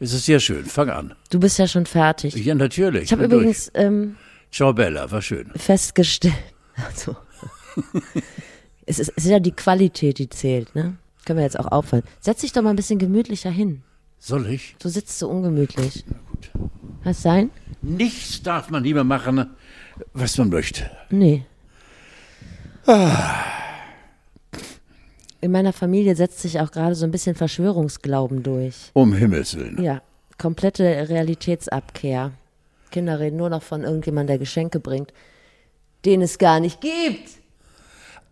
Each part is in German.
Es ist sehr schön. Fang an. Du bist ja schon fertig. Ja, natürlich. Ich habe übrigens ähm, Ciao Bella, war schön. festgestellt, also, es, ist, es ist ja die Qualität, die zählt, ne? Können wir jetzt auch aufhören. Setz dich doch mal ein bisschen gemütlicher hin. Soll ich? Du sitzt so ungemütlich. Na gut. Was sein? Nichts darf man lieber machen, was man möchte. Nee. In meiner Familie setzt sich auch gerade so ein bisschen Verschwörungsglauben durch. Um Himmels Willen. Ja, komplette Realitätsabkehr. Kinder reden nur noch von irgendjemandem, der Geschenke bringt, den es gar nicht gibt.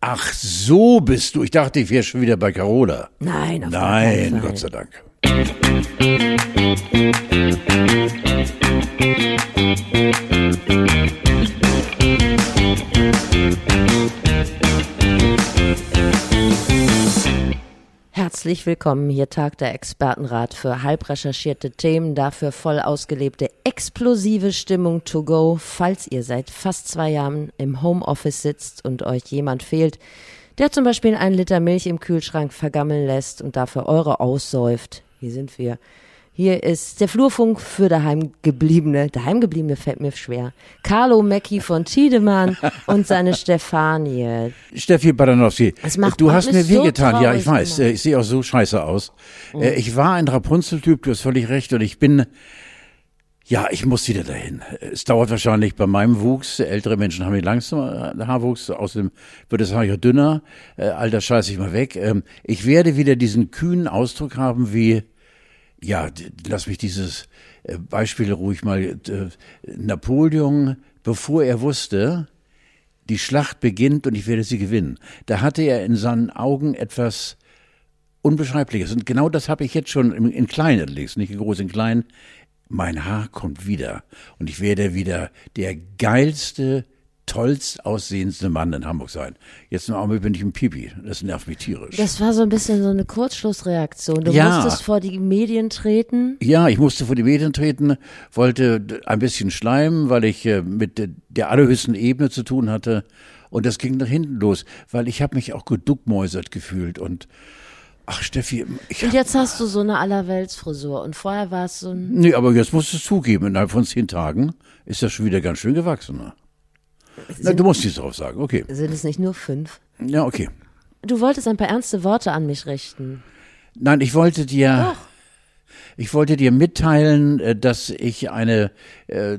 Ach, so bist du. Ich dachte, ich wäre schon wieder bei Carola. Nein, auf Nein, Fall. Gott sei Dank. Herzlich willkommen hier Tag der Expertenrat für halb recherchierte Themen, dafür voll ausgelebte explosive Stimmung to go, falls ihr seit fast zwei Jahren im Homeoffice sitzt und euch jemand fehlt, der zum Beispiel einen Liter Milch im Kühlschrank vergammeln lässt und dafür eure aussäuft. Hier sind wir. Hier ist der Flurfunk für daheimgebliebene, daheimgebliebene fällt mir schwer. Carlo Mecki von Tiedemann und seine Stefanie. Steffi macht- du hast mir so wehgetan. ja, traurig ich weiß. immer. äh, Ich sehe auch so scheiße aus. Äh, Ich war ein Rapunzel-Typ, du hast völlig recht. Und ich bin, ja, ich muss wieder dahin. Es dauert wahrscheinlich bei meinem Wuchs. Ältere Menschen haben hier langsam äh, Haarwuchs. Außerdem wird das Haar ja dünner. Äh, All das scheiße ich mal weg. Ähm, Ich werde wieder diesen kühnen Ausdruck haben wie, ja, lass mich dieses äh, Beispiel ruhig mal. äh, Napoleon, bevor er wusste, die Schlacht beginnt und ich werde sie gewinnen. Da hatte er in seinen Augen etwas Unbeschreibliches. Und genau das habe ich jetzt schon in, in klein nicht in groß, in klein. Mein Haar kommt wieder und ich werde wieder der geilste, tollst aussehendste Mann in Hamburg sein. Jetzt im Augenblick bin ich ein Pipi. Das nervt mich tierisch. Das war so ein bisschen so eine Kurzschlussreaktion. Du Ja. musstest vor die Medien treten. Ja, ich musste vor die Medien treten, wollte ein bisschen schleimen, weil ich äh, mit de- der allerhöchsten Ebene zu tun hatte. Und das ging nach hinten los, weil ich habe mich auch geduckmäusert gefühlt. Und ach Steffi, ich Und jetzt hast du so eine Allerweltsfrisur. Und vorher war es so ein. Nee, aber jetzt musst du es zugeben, innerhalb von zehn Tagen ist das schon wieder ganz schön gewachsen. Ne? Na, du musst nichts drauf sagen, okay. Sind es nicht nur fünf? Ja, okay. Du wolltest ein paar ernste Worte an mich richten. Nein, ich wollte dir, ich wollte dir mitteilen, äh, dass ich eine äh,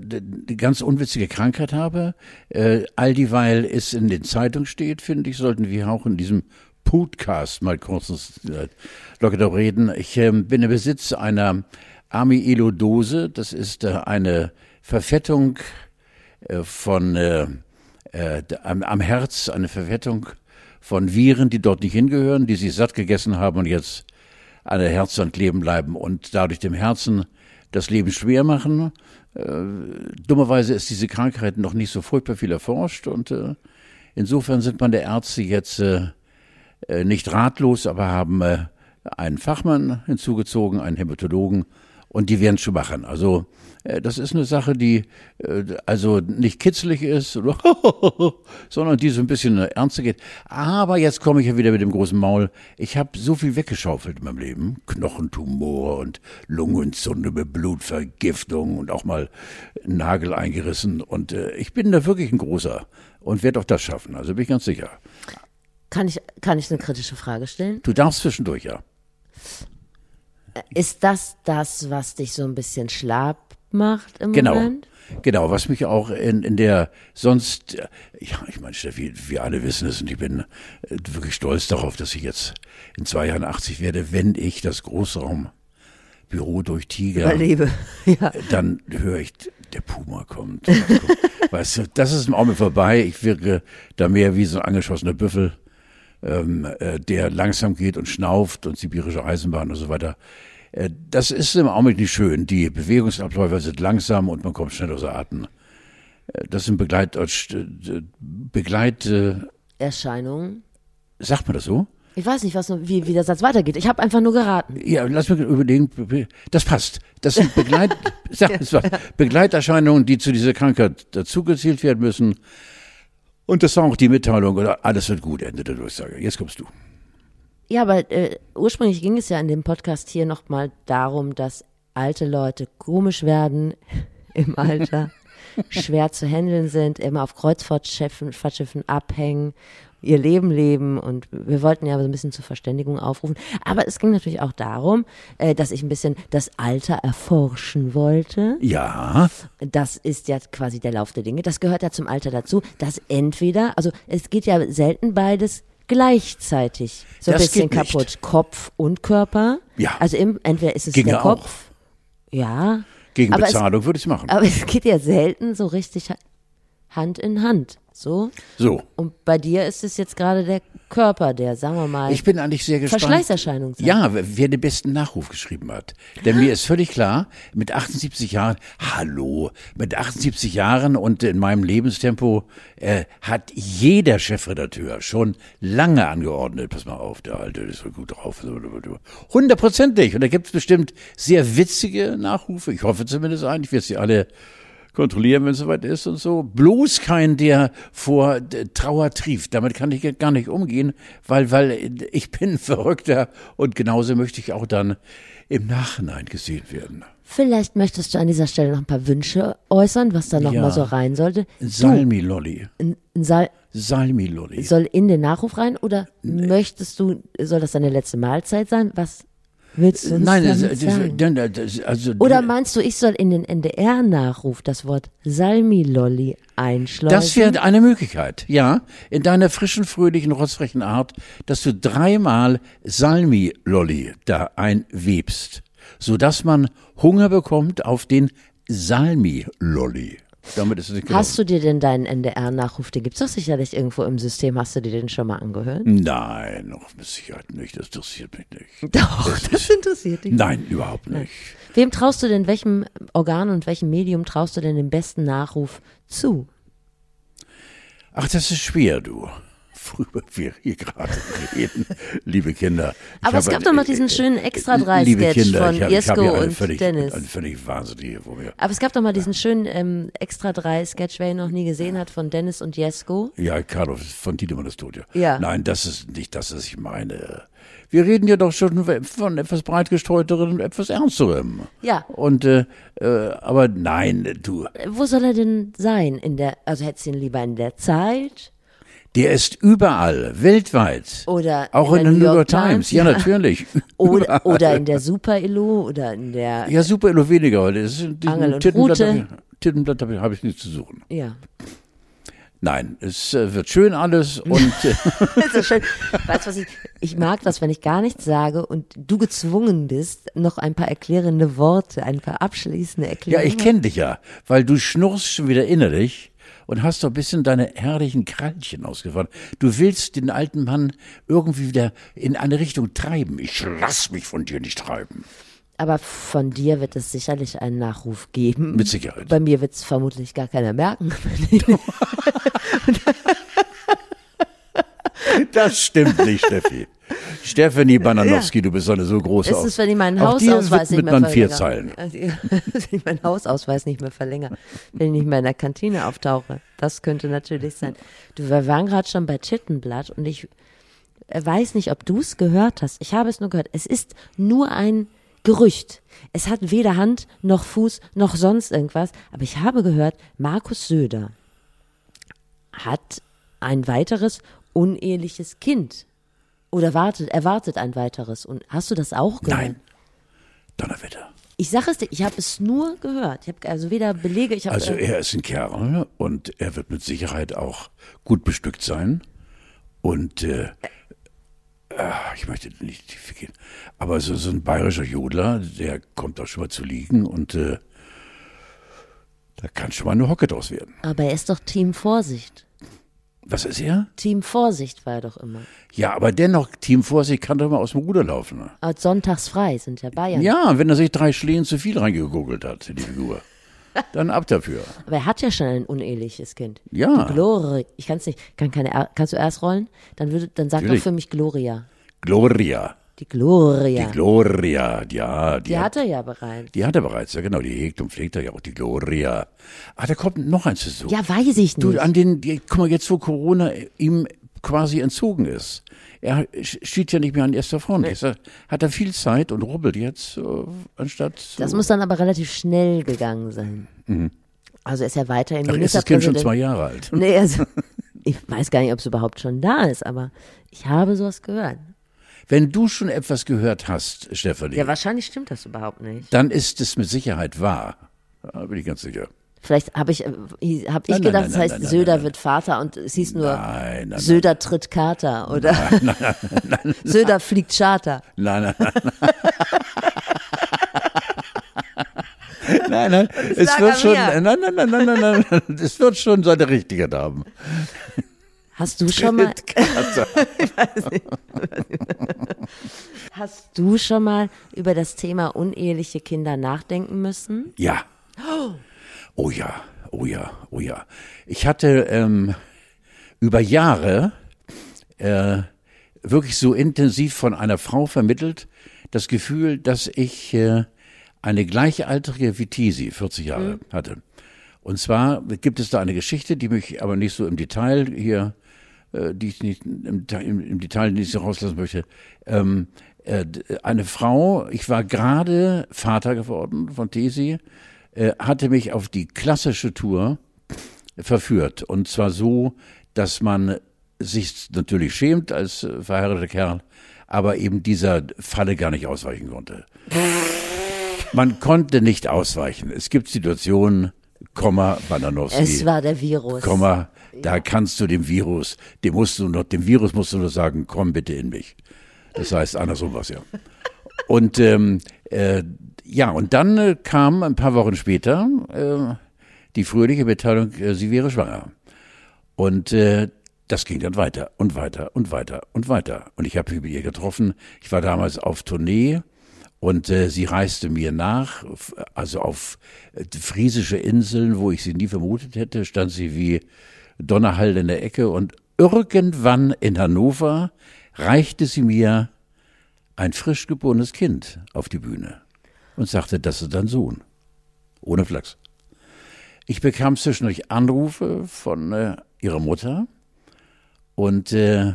ganz unwitzige Krankheit habe. Äh, all dieweil es in den Zeitungen steht, finde ich, sollten wir auch in diesem Podcast mal kurz äh, locker darüber reden. Ich ähm, bin im Besitz einer Amyelodose. Das ist äh, eine Verfettung äh, von äh, am, am Herz, eine Verfettung von Viren, die dort nicht hingehören, die sich satt gegessen haben und jetzt an der Herzwand kleben bleiben und dadurch dem Herzen das Leben schwer machen. Äh, dummerweise ist diese Krankheit noch nicht so furchtbar viel erforscht und äh, insofern sind meine Ärzte jetzt äh, äh, nicht ratlos, aber haben äh, einen Fachmann hinzugezogen, einen Hämatologen und die werden schon machen. Also äh, das ist eine Sache, die äh, also nicht kitzlig ist, sondern die so ein bisschen ernster geht. Aber jetzt komme ich ja wieder mit dem großen Maul. Ich habe so viel weggeschaufelt in meinem Leben. Knochentumor und Lungenentzündung mit Blutvergiftung und auch mal Nagel eingerissen. Und äh, ich bin da wirklich ein großer und werde auch das schaffen. Also bin ich ganz sicher. Kann ich, kann ich eine kritische Frage stellen? Du darfst zwischendurch, ja. Ist das das, was dich so ein bisschen schlapp macht im Genau. Moment? Genau, was mich auch in, in der sonst, ja, ich meine, Steffi, wir alle wissen es und ich bin äh, wirklich stolz darauf, dass ich jetzt in zwei Jahren 80 werde, wenn ich das Großraumbüro durch Tiger, Überlebe. Ja. dann höre ich, der Puma kommt. weißt du, das ist im Augenblick vorbei. Ich wirke da mehr wie so ein angeschossener Büffel, ähm, äh, der langsam geht und schnauft und sibirische Eisenbahn und so weiter. Äh, das ist im Augenblick nicht schön. Die Bewegungsabläufe sind langsam und man kommt schnell außer Atem. Äh, Das sind Begleit, äh, Begleit, äh, Erscheinungen. sagt man das so? Ich weiß nicht, was, wie, wie der Satz weitergeht. Ich habe einfach nur geraten. Ja, lass mich überlegen. Das passt. Das sind Begleit, sag was, Begleiterscheinungen, die zu dieser Krankheit dazugezählt werden müssen. Und das war auch die Mitteilung, oder alles wird gut, Ende der Durchsage. Jetzt kommst du. Ja, aber äh, ursprünglich ging es ja in dem Podcast hier nochmal darum, dass alte Leute komisch werden im Alter, schwer zu handeln sind, immer auf Kreuzfahrtschiffen Fahrtschiffen abhängen, ihr Leben leben und wir wollten ja so ein bisschen zur Verständigung aufrufen. Aber es ging natürlich auch darum, äh, dass ich ein bisschen das Alter erforschen wollte. Ja, Das ist ja quasi der Lauf der Dinge. Das gehört ja zum Alter dazu, dass entweder, also es geht ja selten beides gleichzeitig so ein Das bisschen geht nicht. kaputt. Kopf und Körper. Ja. Also im, entweder ist es Ginge der Kopf. Ja. gegen aber es, Bezahlung würde ich es machen. aber es geht ja selten so richtig Hand in Hand. So. So, Und bei dir ist es jetzt gerade der Körper, der, sagen wir mal, ich bin eigentlich sehr gespannt. Verschleißerscheinung zeigt. Ja, wer den besten Nachruf geschrieben hat. Denn mir ist völlig klar, mit 78 Jahren, hallo, mit 78 Jahren und in meinem Lebenstempo äh, hat jeder Chefredakteur schon lange angeordnet, pass mal auf, der Alte ist so gut drauf. Hundertprozentig. Und da gibt es bestimmt sehr witzige Nachrufe. Ich hoffe zumindest einen. Ich werde sie alle kontrollieren, wenn es soweit ist und so. Bloß kein, der vor Trauer trieft. Damit kann ich gar nicht umgehen, weil, weil ich bin Verrückter und genauso möchte ich auch dann im Nachhinein gesehen werden. Vielleicht möchtest du an dieser Stelle noch ein paar Wünsche äußern, was da noch Ja. mal so rein sollte. Salmi-Lolli. Ein, ein Sal Salmi-Lolli. soll in den Nachruf rein oder möchtest du, soll das deine letzte Mahlzeit sein? Was willst du uns Nein, das, das, das, also Oder meinst du, ich soll in den NDR-Nachruf das Wort Salmi-Lolli einschleusen? Das wäre eine Möglichkeit, ja, in deiner frischen, fröhlichen, rotzfrechen Art, dass du dreimal Salmi-Lolli da einwebst, sodass man Hunger bekommt auf den Salmi-Lolli. Damit ist es nicht Hast du dir denn deinen NDR-Nachruf, den gibt's doch sicherlich irgendwo im System, hast du dir den schon mal angehört? Nein, noch mit Sicherheit nicht, das interessiert mich nicht. Doch, das interessiert dich. Nein, überhaupt nicht. Wem traust du denn, welchem Organ und welchem Medium traust du denn den besten Nachruf zu? Ach, das ist schwer, du. Worüber wir hier gerade reden, liebe Kinder. Aber es gab doch noch diesen äh, schönen extra drei Sketch von ich hab- Jesko und völlig, Dennis. Eine völlig wahnsinnige, wo wir Aber es gab doch mal diesen schönen ähm, extra drei Sketch, wer ihn noch nie gesehen hat, von Dennis und Jesko. Ja, Carlo von Tiedemann ist tot, ja. Ja. Nein, das ist nicht das, was ich meine. Wir reden ja doch schon von etwas breit gestreuterem und etwas ernsterem. Ja. Und, äh, äh, aber nein, du, Wo soll er denn sein? In der, also hättest du ihn lieber in der Zeit? Der ist überall, weltweit. Oder Auch in, der New York Times, ja, ja. natürlich. Oder, oder in der Super-Elo oder in der, Ja, super, nur weniger heute. Das ist in Angel und Tittenblatt hab ich- Tittenblatt habe ich, hab ich nichts zu suchen. ja. Nein, es äh, wird schön alles und äh, so schön. Weißt was ich, ich mag das, wenn ich gar nichts sage und du gezwungen bist, noch ein paar erklärende Worte, ein paar abschließende ja, Erklärungen. ich kenne dich ja, weil du schnurrst schon wieder innerlich und hast doch ein bisschen deine herrlichen Krallchen ausgefahren. Du willst den alten Mann irgendwie wieder in eine Richtung treiben. Ich lass mich von dir nicht treiben. Aber von dir wird es sicherlich einen Nachruf geben. Mit Sicherheit. Bei mir wird es vermutlich gar keiner merken. Das stimmt nicht, Steffi. Stephanie Bananowski, du bist eine so große Es ist, wenn ich meinen Hausausweis nicht mehr vier verlängere. Zeilen. Also, wenn ich meinen Hausausweis nicht mehr verlängere, wenn ich nicht mehr in der Kantine auftauche. Das könnte natürlich sein. Du, wir waren gerade schon bei Tittenblatt und ich äh, weiß nicht, ob du es gehört hast. Ich habe es nur gehört. Es ist nur ein Gerücht. Es hat weder Hand noch Fuß noch sonst irgendwas. Aber ich habe gehört, Markus Söder hat ein weiteres uneheliches Kind. Oder wartet, erwartet ein weiteres. Und hast du das auch gehört? Nein. Donnerwetter. Ich sage es dir, ich habe es nur gehört. Ich habe also weder Belege, ich habe Also er ist ein Kerl und er wird mit Sicherheit auch gut bestückt sein. Und äh, äh, ich möchte nicht tief gehen, aber so, so ein bayerischer Jodler, der kommt auch schon mal zu liegen und äh, da kann schon mal eine Hocke draus werden. aber er ist doch Team Vorsicht. Was ist er? Team Vorsicht war er doch immer. Ja, aber dennoch, Team Vorsicht kann doch mal aus dem Ruder laufen. Ne? Sonntags frei sind ja Bayern. Ja, wenn er sich drei Schlehen zu viel reingegoogelt hat, die Figur. Dann ab dafür. Aber er hat ja schon ein uneheliches Kind. Ja. Die Glory. Ich kann es nicht. Kann keine, kannst du erst rollen? Dann würde, dann sag Natürlich. doch für mich Gloria. Gloria. Die Gloria. Die Gloria, ja. Die, die hat, hat er ja bereits. die hat er bereits, ja genau. Die hegt und pflegt er ja auch, die Gloria. Ah, da kommt noch eins dazu. Ja, weiß ich Du, nicht. an den, die, guck mal, jetzt wo Corona ihm quasi entzogen ist. Er steht ja nicht mehr an erster Front. Nee. Er hat er viel Zeit und rubbelt jetzt, äh, anstatt. Das muss dann aber relativ schnell gegangen sein. Mhm. Also ist er weiterhin Ach, ist das Kind schon zwei Jahre alt? Nee, also, ich weiß gar nicht, ob es überhaupt schon da ist, aber ich habe sowas gehört. Wenn du schon etwas gehört hast, Stefanie. Ja, wahrscheinlich stimmt das überhaupt nicht. Dann ist es mit Sicherheit wahr. Da bin ich ganz sicher. Vielleicht habe ich, äh, hab ich nein, gedacht, es das heißt, nein, Söder wird Vater und es hieß nur Söder tritt Kater oder Söder fliegt Charter. Nein, nein, nein. nein, nein, es wird schon, nein, nein, nein, nein, nein, nein, es wird schon seine richtige haben. Hast du schon mal, hast du schon mal über das Thema uneheliche Kinder nachdenken müssen? Ja. Oh. Oh ja, oh ja, oh ja. Ich hatte ähm, über Jahre äh, wirklich so intensiv von einer Frau vermittelt, das Gefühl, dass ich äh, eine gleichaltrige wie Tisi, 40 Jahre, mhm. hatte. Und zwar gibt es da eine Geschichte, die mich aber nicht so im Detail hier, äh, die ich nicht im, im, im Detail nicht so rauslassen möchte. Ähm, äh, eine Frau, ich war gerade Vater geworden von Tesi, äh, hatte mich auf die klassische Tour verführt. Und zwar so, dass man sich natürlich schämt als äh, verheirateter Kerl, aber eben dieser Falle gar nicht ausweichen konnte. Man konnte nicht ausweichen. Es gibt Situationen, Komma, Bananowski. Es war der Virus. Komma, da kannst du dem Virus, dem musst du noch, dem Virus musst du nur sagen, komm bitte in mich. Das heißt, andersrum was ja. Und ähm, äh, ja, und dann äh, kam ein paar Wochen später äh, die fröhliche Mitteilung, äh, sie wäre schwanger. Und äh, das ging dann weiter und weiter und weiter und weiter. Und ich habe mich mit ihr getroffen. Ich war damals auf Tournee und äh, sie reiste mir nach, also auf äh, friesische Inseln, wo ich sie nie vermutet hätte, stand sie wie Donnerhall in der Ecke und irgendwann in Hannover reichte sie mir ein frisch geborenes Kind auf die Bühne und sagte, das ist dein Sohn. Ohne Flachs. Ich bekam zwischendurch Anrufe von äh, ihrer Mutter und äh,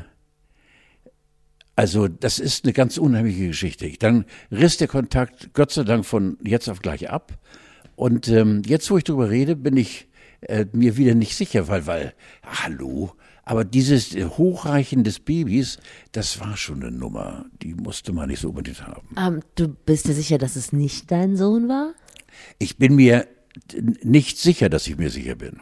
also das ist eine ganz unheimliche Geschichte. Dann riss der Kontakt Gott sei Dank von jetzt auf gleich ab. Und ähm, jetzt, wo ich darüber rede, bin ich äh, mir wieder nicht sicher, weil, weil, hallo, aber dieses Hochreichen des Babys, das war schon eine Nummer, die musste man nicht so unbedingt haben. Ähm, du bist dir sicher, dass es nicht dein Sohn war? Ich bin mir nicht sicher, dass ich mir sicher bin.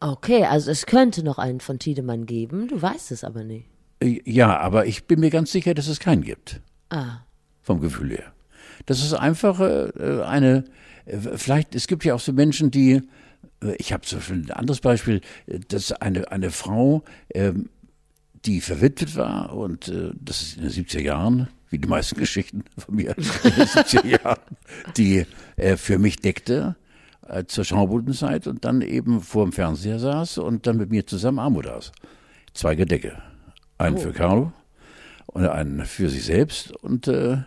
Okay, also es könnte noch einen von Tiedemann geben, du weißt es aber nicht. Ja, aber ich bin mir ganz sicher, dass es keinen gibt. Ah. Vom Gefühl her. Das ist einfach äh, eine, äh, vielleicht, es gibt ja auch so Menschen, die äh, ich habe zum Beispiel ein anderes Beispiel, dass eine, eine Frau, ähm, die verwitwet war und äh, das ist in den 70er Jahren, wie die meisten Geschichten von mir in den 70er Jahren, die für mich deckte zur Schaubudenzeit und dann eben vor dem Fernseher saß und dann mit mir zusammen Armut aß. Zwei Gedecke. Einen oh. für Carlo und einen für sich selbst und äh,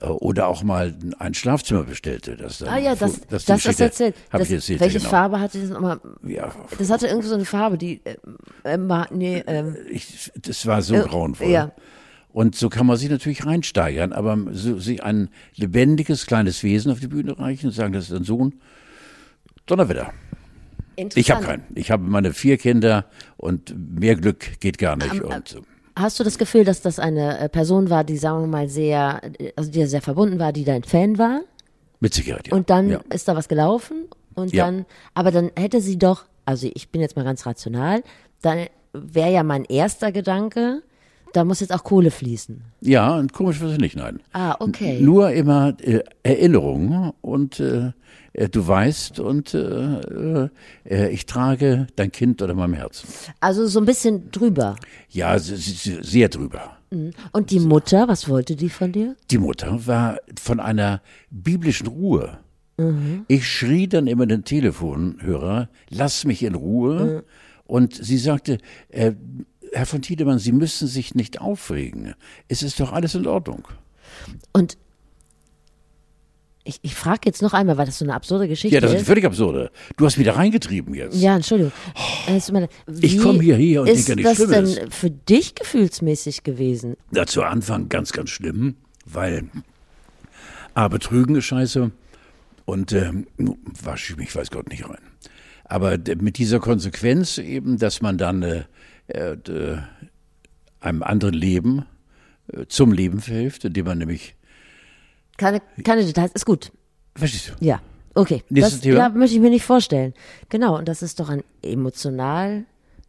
oder auch mal ein Schlafzimmer bestellte. Das dann, ah ja, das, das, das ist erzählt. Das, ich erzählt. Welche genau. Farbe hatte das nochmal? Ja. Das hatte irgendwie so eine Farbe, die, äh, äh nee, ähm, ich, das war so äh, grauenvoll. Ja. Und so kann man sich natürlich reinsteigern, aber so, sich ein lebendiges kleines Wesen auf die Bühne reichen und sagen, das ist ein Sohn, Donnerwetter. Ich habe keinen. Ich habe meine vier Kinder und mehr Glück geht gar nicht. Um, und, Hast du das Gefühl, dass das eine äh, Person war, die, sagen wir mal, sehr, also die sehr verbunden war, die dein Fan war? Mit Sicherheit, ja. Und dann ja. ist da was gelaufen und ja. dann, aber dann hätte sie doch, also ich bin jetzt mal ganz rational, dann wäre ja mein erster Gedanke, da muss jetzt auch Kohle fließen. Ja, und komisch wird es nicht, nein. Ah, okay. N nur immer äh, Erinnerungen und äh, äh, du weißt und äh, äh, ich trage dein Kind oder meinem Herzen. Also so ein bisschen drüber. Ja, sehr drüber. Mhm. Und die Mutter, was wollte die von dir? Die Mutter war von einer biblischen Ruhe. Mhm. Ich schrie dann immer den Telefonhörer, lass mich in Ruhe. Mhm. Und sie sagte, äh, Herr von Tiedemann, Sie müssen sich nicht aufregen. Es ist doch alles in Ordnung. Und Ich, ich frage jetzt noch einmal, weil das so eine absurde Geschichte Ja, das ist ist. völlig absurde. Du hast wieder reingetrieben jetzt. Ja, Entschuldigung. Leid. Ich Wie komm hierher und ist denke nichts das denn Schlimmes. für dich gefühlsmäßig gewesen? Ja, zu Anfang ganz, ganz schlimm, weil A, Betrügen ist scheiße und ähm, wasche ich mich, weiß Gott, nicht rein. Aber mit dieser Konsequenz eben, dass man dann äh, äh, einem anderen Leben äh, zum Leben verhilft, indem man nämlich, Keine, keine Details, ist gut. verstehst du? Ja, okay. Nächstes das Thema. ja, möchte ich mir nicht vorstellen. Genau, und das ist doch ein emotional,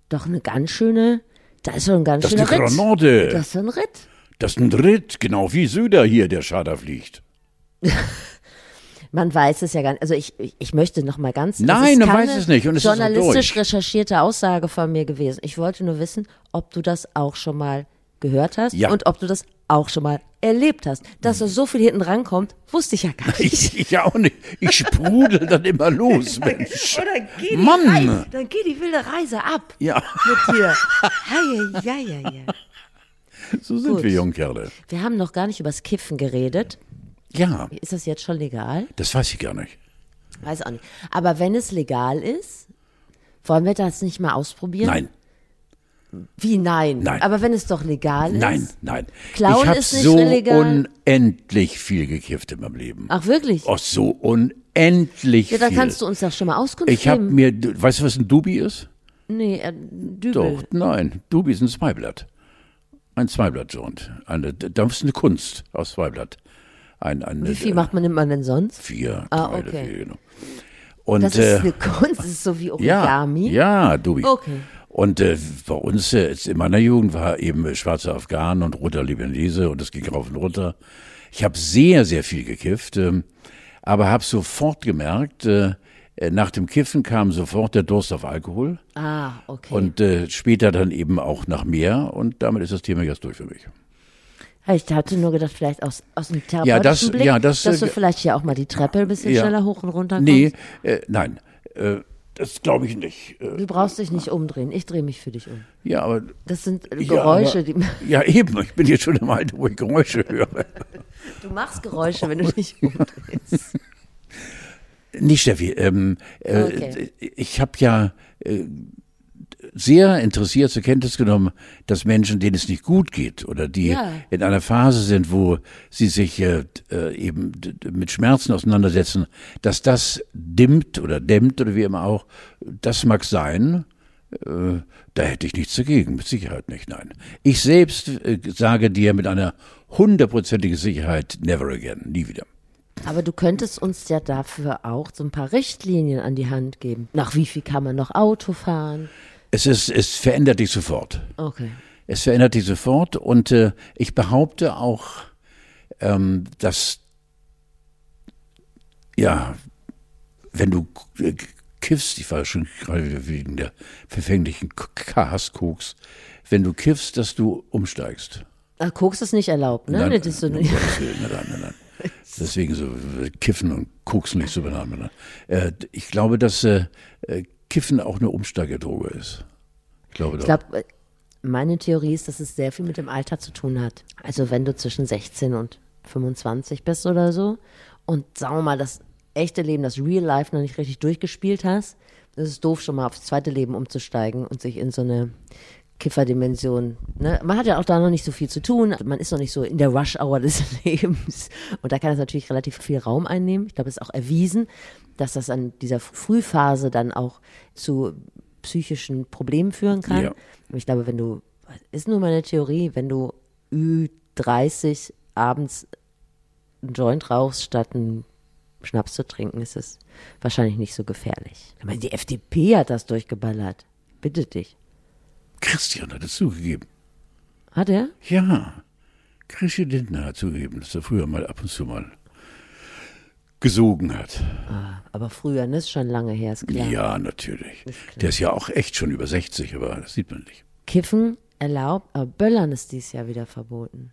doch eine ganz schöne, da ist schon ein ganz Das ist schöner eine Ritt. Granate. Das ist ein Ritt. Das ist ein Ritt, genau wie Söder hier, der Schader fliegt. Man weiß es ja gar nicht. Also ich, ich, ich möchte noch mal ganz. Nein, man weiß es nicht und es ist journalistisch durch. recherchierte Aussage von mir gewesen. Ich wollte nur wissen, ob du das auch schon mal gehört hast Ja. und ob du das auch schon mal erlebt hast. Dass da so viel hinten rankommt, wusste ich ja gar nicht. Ich, ich auch nicht. Ich sprudel dann immer los, Mensch. Oder geh Mann. Reise, dann geh die wilde Reise ab Ja, mit dir. Hei, ja, ja, ja. so sind Gut. wir Jungkerle. Wir haben noch gar nicht übers Kiffen geredet. Ja, Ist das jetzt schon legal? das weiß ich gar nicht. Weiß auch nicht. Aber wenn es legal ist, wollen wir das nicht mal ausprobieren? Nein, Wie nein? Nein. Aber wenn es doch legal ist. nein, nein. Klauen ich habe so illegal? unendlich viel gekifft in meinem Leben. Ach wirklich? Oh, so unendlich ja, viel. kannst du uns doch schon mal Auskunft ich habe mir, weißt du, was ein Dubi ist? nee, äh, Dübel. Doch, nein. Dubi ist ein Zweiblatt. Ein Zweiblatt-Joint. Eine, das ist eine Kunst aus Zweiblatt. Ein, eine, Wie viel macht man nimmt man denn sonst? Vier Ah, Teile, okay. vier, genau. Und, Das äh, ist eine Kunst, das ist so wie Ja, Origami. ja, Dubi. Okay. Und äh, bei uns äh, in meiner Jugend war eben äh, schwarzer Afghan und roter Libanese und es ging rauf und runter. Ich habe sehr, sehr viel gekifft, ähm, aber habe sofort gemerkt, äh, äh, nach dem Kiffen kam sofort der Durst auf Alkohol Ah, okay. und äh, später dann eben auch nach mehr und damit ist das Thema jetzt durch für mich. Ich hatte nur gedacht, vielleicht aus, aus dem therapeutischen Ja, das- Blick, ja, das, dass du äh, vielleicht hier auch mal die Treppe ein bisschen Ja. schneller hoch und runter kommst. Nee, äh, nein, äh, das glaube ich nicht. Äh, Du brauchst dich nicht umdrehen. Ich drehe mich für dich um. ja, aber Das sind äh, ja, Geräusche, aber, die ja eben, ich bin jetzt schon im Alter, wo ich Geräusche höre. du machst Geräusche, wenn du dich umdrehst. Nee, Steffi, ähm, äh, Okay. ich habe ja äh, sehr interessiert zur Kenntnis genommen, dass Menschen, denen es nicht gut geht oder die Ja. in einer Phase sind, wo sie sich äh, äh, eben mit Schmerzen auseinandersetzen, dass das dimmt oder dämmt oder wie immer auch, das mag sein. Äh, da hätte ich nichts dagegen, mit Sicherheit nicht, nein. Ich selbst äh, sage dir mit einer hundertprozentigen Sicherheit, never again, nie wieder. Aber du könntest uns ja dafür auch so ein paar Richtlinien an die Hand geben. Nach wie viel kann man noch Auto fahren? Es ist, es verändert dich sofort. Okay. Es verändert dich sofort und äh, ich behaupte auch, ähm, dass ja, wenn du äh, kiffst, ich war schon gerade wegen der verfänglichen Haskoks, wenn du kiffst, dass du umsteigst. Ach, Koks ist nicht erlaubt, ne? Nein, das ist so Willen, nein, nein, nein. Deswegen so Kiffen und Koksen nicht so benennen. Äh, ich glaube, dass äh, äh, Kiffen auch eine Umsteigerdroge ist. Ich glaube Ich doch. glaube, meine Theorie ist, dass es sehr viel mit dem Alter zu tun hat. Also wenn du zwischen 16 und 25 bist oder so und sagen wir mal, das echte Leben, das Real Life noch nicht richtig durchgespielt hast, ist es doof, schon mal aufs zweite Leben umzusteigen und sich in so eine Kifferdimension. Ne? Man hat ja auch da noch nicht so viel zu tun. Man ist noch nicht so in der Rush-Hour des Lebens. Und da kann es natürlich relativ viel Raum einnehmen. Ich glaube, es ist auch erwiesen, dass das an dieser Frühphase dann auch zu psychischen Problemen führen kann. Ja. Ich glaube, wenn du, ist nur meine Theorie, wenn du Ü30 abends einen Joint rauchst, statt einen Schnaps zu trinken, ist es wahrscheinlich nicht so gefährlich. Ich meine, die FDP hat das durchgeballert. Bitte dich. Christian hat es zugegeben. Hat er? Ja, Christian Lindner hat zugegeben, dass er früher mal ab und zu mal gesogen hat. Aber früher, ne? Ist schon lange her, ist klar. Ja, natürlich. Der ist ja auch echt schon über 60, aber das sieht man nicht. Kiffen erlaubt, aber Böllern ist dies Jahr wieder verboten.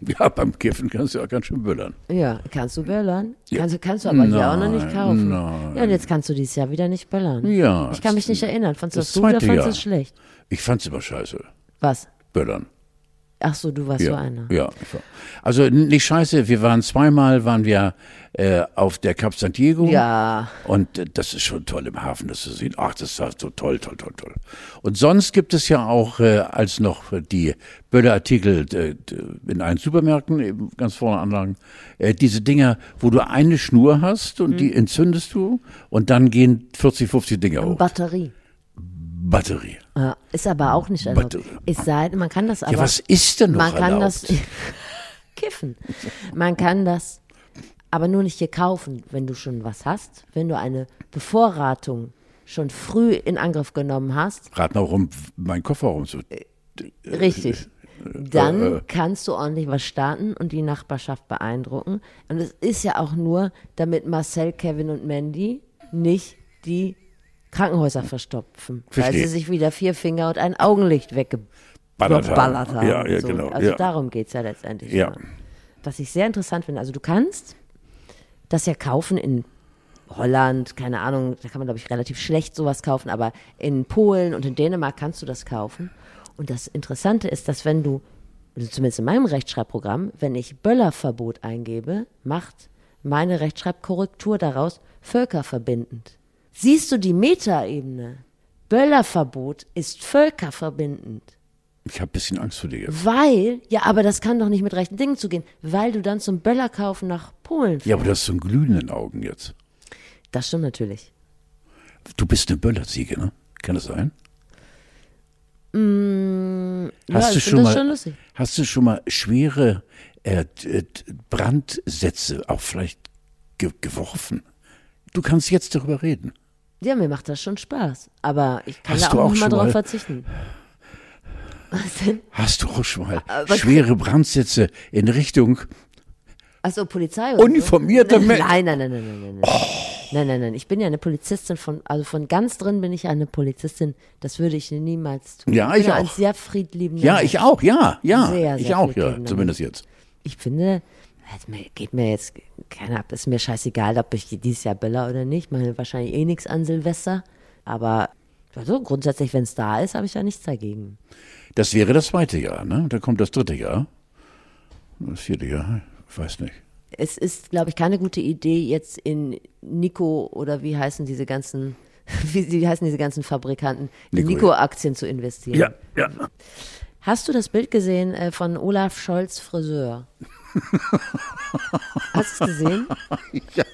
Ja, beim Kiffen kannst du auch ganz schön böllern. Ja, kannst du böllern? Ja. Kannst, du- kannst du aber hier auch noch nicht Nein, kaufen. nein. Ja, und jetzt kannst du dieses Jahr wieder nicht böllern. Ja. Ich kann mich nicht erinnern. Fandst du das das gut oder fandst du das schlecht? Ich fand's immer scheiße. Was? Böllern. Ach so, du warst ja, so einer. Ja, also nicht scheiße, wir waren zweimal, waren wir äh, auf der Cap San Diego. Ja. Und äh, das ist schon toll im Hafen, das zu sehen. Ach, das war so toll, toll, toll, toll. Und sonst gibt es ja auch, äh, als noch die Böllerartikel äh, in allen Supermärkten, eben ganz vorne anlagen, äh, diese Dinger, wo du eine Schnur hast und mhm. die entzündest du und dann gehen 40, 50 Dinger hoch. Batterie. Batterie. Ja, ist aber auch nicht erlaubt. Es sei, man kann das aber. Ja, was ist denn noch Man kann erlaubt? das kiffen. Man kann das aber nur nicht hier kaufen, wenn du schon was hast. Wenn du eine Bevorratung schon früh in Angriff genommen hast. Rat mal rum, mein Kofferraum so. Äh, richtig. Dann äh, äh. kannst du ordentlich was starten und die Nachbarschaft beeindrucken. Und es ist ja auch nur, damit Marcel, Kevin und Mandy nicht die Krankenhäuser verstopfen, Verstehe. weil sie sich wieder vier Finger und ein Augenlicht weggeballert haben. haben. Ja, ja, so. genau. Also ja. darum geht es ja letztendlich. Ja. Was ich sehr interessant finde, also du kannst das ja kaufen in Holland, keine Ahnung, da kann man, glaube ich, relativ schlecht sowas kaufen, aber in Polen und in Dänemark kannst du das kaufen. Und das Interessante ist, dass wenn du, also zumindest in meinem Rechtschreibprogramm, wenn ich Böllerverbot eingebe, macht meine Rechtschreibkorrektur daraus völkerverbindend. Siehst du die Metaebene? Böllerverbot ist völkerverbindend. Ich habe ein bisschen Angst vor dir. Weil, ja, aber das kann doch nicht mit rechten Dingen zugehen, weil du dann zum Böllerkaufen nach Polen fährst. Ja, aber du hast so einen glühenden Augen jetzt. Das stimmt natürlich. Du bist eine Böllerziege, ne? Kann das sein? Mm, hast, ja, du schon mal, schon hast du schon mal schwere äh, Brandsätze auch vielleicht ge geworfen? Du kannst jetzt darüber reden. Ja, mir macht das schon Spaß. Aber ich kann Hast da auch, auch nicht mal drauf verzichten. Was denn? Hast du auch schon mal aber schwere Brandsätze in Richtung Achso, Polizei oder uniformierter so? Mensch? Nein, nein, nein, nein, nein, nein. Oh. Nein, nein, nein. Ich bin ja eine Polizistin von, also von ganz drin bin ich eine Polizistin. Das würde ich niemals tun. Ja, ich, ich bin auch. ein sehr friedliebender Ja, ich auch, ja, ja. Sehr, ich sehr auch, ja, zumindest jetzt. Ich finde, geht mir jetzt, keine Ahnung, ist mir scheißegal, ob ich dieses Jahr böller oder nicht. Meine wahrscheinlich eh nichts an Silvester. Aber also grundsätzlich, wenn es da ist, habe ich da nichts dagegen. Das wäre das zweite Jahr, ne? Da kommt das dritte Jahr. Das vierte Jahr, ich weiß nicht. Es ist, glaube ich, keine gute Idee, jetzt in Nico oder wie heißen diese ganzen, wie, wie heißen diese ganzen Fabrikanten, in Nico-Aktien zu investieren. Ja, ja. Hast du das Bild gesehen äh, von Olaf Scholz Friseur? Hast du es gesehen? Ja,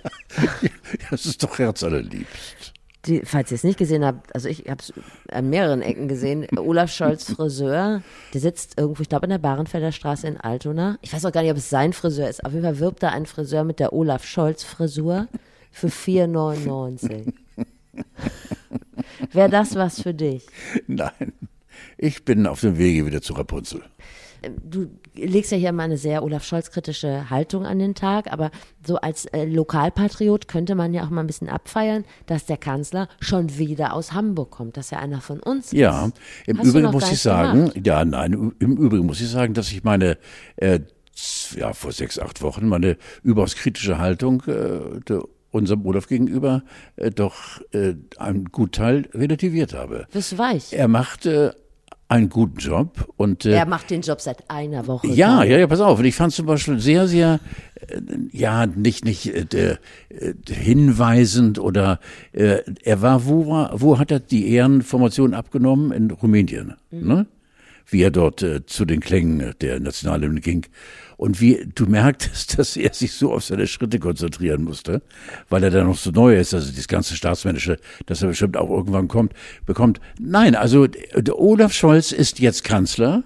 das ist doch herzallerliebst. Die, falls ihr es nicht gesehen habt, also ich habe es an mehreren Ecken gesehen, Olaf Scholz Friseur, der sitzt irgendwo, ich glaube in der Barenfelder Straße in Altona. Ich weiß auch gar nicht, ob es sein Friseur ist. Auf jeden Fall wirbt da ein Friseur mit der Olaf Scholz Frisur für 4,99. Wäre das was für dich? Nein, ich bin auf dem Wege wieder zu Rapunzel du legst ja hier mal eine sehr Olaf Scholz-kritische Haltung an den Tag, aber so als äh, Lokalpatriot könnte man ja auch mal ein bisschen abfeiern, dass der Kanzler schon wieder aus Hamburg kommt, dass er einer von uns ja, ist. im Hast Übrigen muss ich sagen, gemacht? ja, nein, im Übrigen muss ich sagen, dass ich meine, äh, ja, vor sechs, acht Wochen meine überaus kritische Haltung äh, unserem Olaf gegenüber äh, doch äh, einen Gutteil relativiert habe. Das weich. Er machte einen guten Job und äh, er macht den Job seit einer Woche. Ja, ja, ja, pass auf. Und ich fand zum Beispiel sehr, sehr, äh, ja, nicht nicht äh, äh, hinweisend oder äh, er war wo war wo hat er die Ehrenformation abgenommen in Rumänien, mhm. ne? Wie er dort äh, zu den Klängen der Nationalhymne ging und wie du merktest, dass er sich so auf seine Schritte konzentrieren musste, weil er da noch so neu ist, also das ganze Staatsmännische, dass er bestimmt auch irgendwann kommt, bekommt. Nein, also der Olaf Scholz ist jetzt Kanzler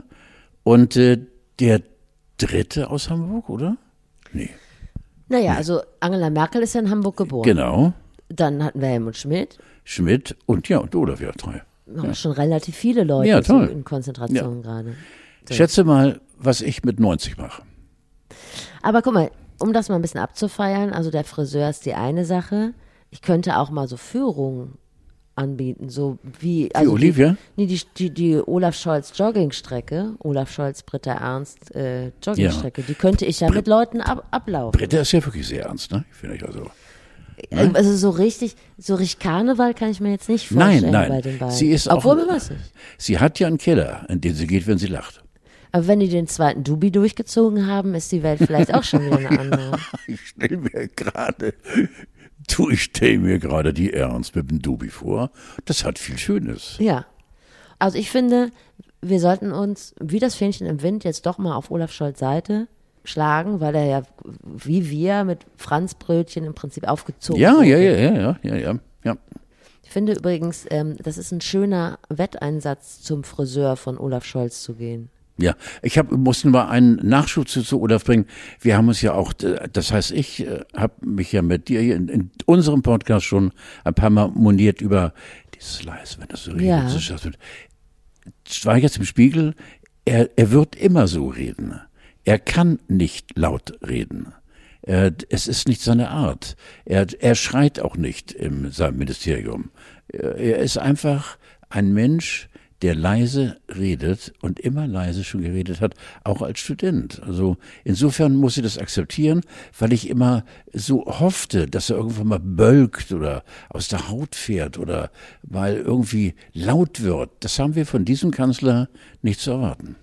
und äh, der dritte aus Hamburg, oder? Nee. Naja, nee. also Angela Merkel ist ja in Hamburg geboren. Genau. Dann hatten wir Helmut Schmidt. Schmidt und ja, und Olaf, ja, drei. Ja. Schon relativ viele Leute ja, so in Konzentration ja. gerade. So. Schätze mal, was ich mit 90 mache. Aber guck mal, um das mal ein bisschen abzufeiern, also der Friseur ist die eine Sache. Ich könnte auch mal so Führungen anbieten, so wie also die Olivia? Die, nee, die, die, die Olaf Scholz Joggingstrecke, Olaf Scholz, Britta Ernst äh, Joggingstrecke, ja. die könnte ich ja Br mit Leuten ab, ablaufen. Britta ist ja wirklich sehr ernst, ne? Finde ich also. Ne? Also so richtig, so richtig Karneval kann ich mir jetzt nicht vorstellen nein, nein. bei den beiden. Sie ist Obwohl auch, weiß nicht. Sie hat ja einen Keller, in den sie geht, wenn sie lacht. Aber wenn die den zweiten Dubi durchgezogen haben, ist die Welt vielleicht auch schon wieder eine andere. Ich stelle mir gerade, du, ich stelle mir gerade die Ernst mit dem Dubi vor. Das hat viel Schönes. Ja. Also ich finde, wir sollten uns, wie das Fähnchen im Wind, jetzt doch mal auf Olaf Scholz Seite schlagen, weil er ja, wie wir, mit Franzbrötchen im Prinzip aufgezogen Ja, wurde. ja, ja, ja, ja, ja, ja, ja. Ich finde übrigens, ähm, das ist ein schöner Wetteinsatz zum Friseur von Olaf Scholz zu gehen. Ja, ich hab, musste mal einen Nachschub zu, zu Olaf bringen. Wir haben uns ja auch, das heißt, ich äh, habe mich ja mit dir hier in, in unserem Podcast schon ein paar Mal moniert über dieses leise, wenn das so redet, Ja. schafft wird. Schweigert im Spiegel, er, er wird immer so reden. Er kann nicht laut reden. Er, es ist nicht seine Art. Er, er schreit auch nicht in seinem Ministerium. Er, ist einfach ein Mensch, der leise redet und immer leise schon geredet hat, auch als Student. Also insofern muss ich das akzeptieren, weil ich immer so hoffte, dass er irgendwann mal bölkt oder aus der Haut fährt oder mal irgendwie laut wird. Das haben wir von diesem Kanzler nicht zu erwarten.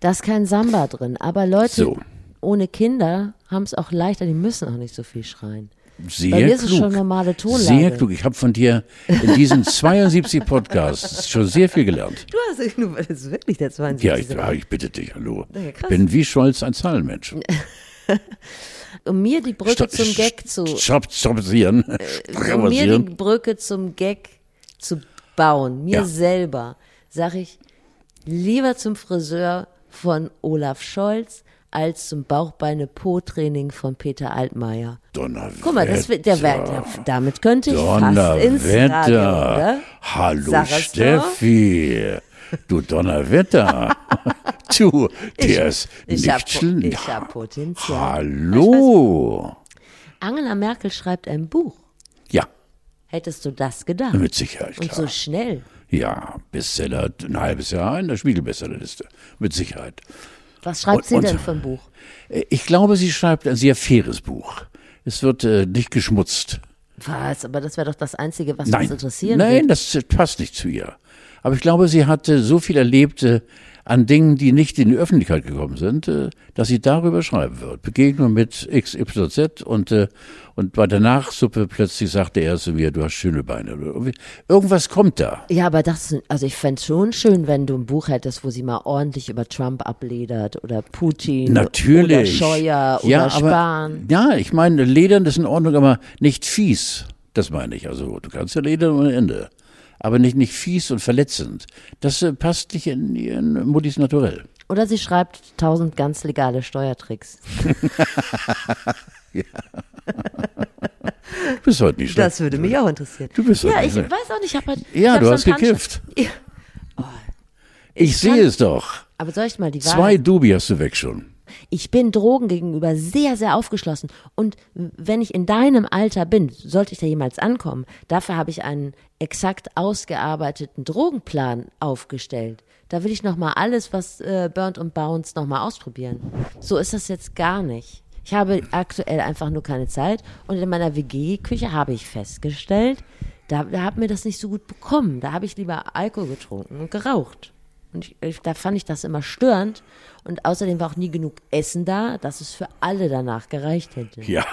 Da ist kein Samba drin, aber Leute So. ohne Kinder haben es auch leichter, die müssen auch nicht so viel schreien. Sehr Bei mir ist klug. es schon normale Tonlage. Sehr klug. Ich habe von dir in diesen 72 Podcasts schon sehr viel gelernt. Du hast, du, das ist wirklich der 72. Ja, ich, ja, ich bitte dich, hallo. Ja, krass. Bin wie Scholz ein Zahlenmensch. Um mir die Brücke Stopp, zum Gag zu, Stopp, stoppieren. um mir die. Brücke zum Gag zu bauen, mir Ja. selber, sage ich lieber zum Friseur von Olaf Scholz als zum Bauchbeine-Po-Training von Peter Altmaier. Donnerwetter. Guck mal, das, der, der, damit könnte ich fast ins Radio, Donnerwetter. oder? Hallo Sag es Steffi. Du Donnerwetter. du, der ist ich nicht hab ich hab Potenzial. Hallo. Angela Merkel schreibt ein Buch. Ja, Hättest du das gedacht? mit Sicherheit. Und Klar. so schnell. Ja, Bestseller, ein halbes Jahr in der Spiegelbestsellerliste. Mit Sicherheit. Was schreibt Und- sie denn für ein Buch? Äh, Ich glaube, sie schreibt ein sehr faires Buch. Es wird äh, nicht geschmutzt. Was? Aber das wäre doch das Einzige, was Nein, uns interessieren nein, würde. das passt nicht zu ihr. Aber ich glaube, sie hatte so viel erlebt äh, an Dingen, die nicht in die Öffentlichkeit gekommen sind, äh, dass sie darüber schreiben wird. Begegnung mit XYZ und, äh, und bei der Nachsuppe plötzlich sagte er zu mir, du hast schöne Beine. Oder Irgendwas kommt da. Ja, aber das, also ich fände schon schön, wenn du ein Buch hättest, wo sie mal ordentlich über Trump abledert oder Putin Natürlich. oder Scheuer oder ja, aber, Spahn. Ja, ich meine, Ledern ist in Ordnung, aber nicht fies. Das meine ich. Also du kannst ja ledern ohne Ende. Aber nicht, nicht fies und verletzend. Das äh, passt nicht in ihren Muttis Naturell. Oder sie schreibt tausend ganz legale Steuertricks. Du bist heute nicht schlecht. Das würde mich auch interessieren. Du bist ja, doch ich weiß auch nicht, ich habe halt. Ja, ich hab du hast gekifft. Ja, Ich, Ich sehe es doch. aber soll ich mal die Zwei Wahrheit? Dubi hast du weg schon. Ich bin Drogen gegenüber sehr, sehr aufgeschlossen. Und wenn ich in deinem Alter bin, sollte ich da jemals ankommen, dafür habe ich einen exakt ausgearbeiteten Drogenplan aufgestellt. Da will ich nochmal alles, was äh, burnt und bounce, nochmal ausprobieren. So ist das jetzt gar nicht. Ich habe aktuell einfach nur keine Zeit. Und in meiner WG-Küche habe ich festgestellt, da, da hat mir das nicht so gut bekommen. Da habe ich lieber Alkohol getrunken und geraucht. Und ich, ich, da fand ich das immer störend. Und außerdem war auch nie genug Essen da, dass es für alle danach gereicht hätte. Ja.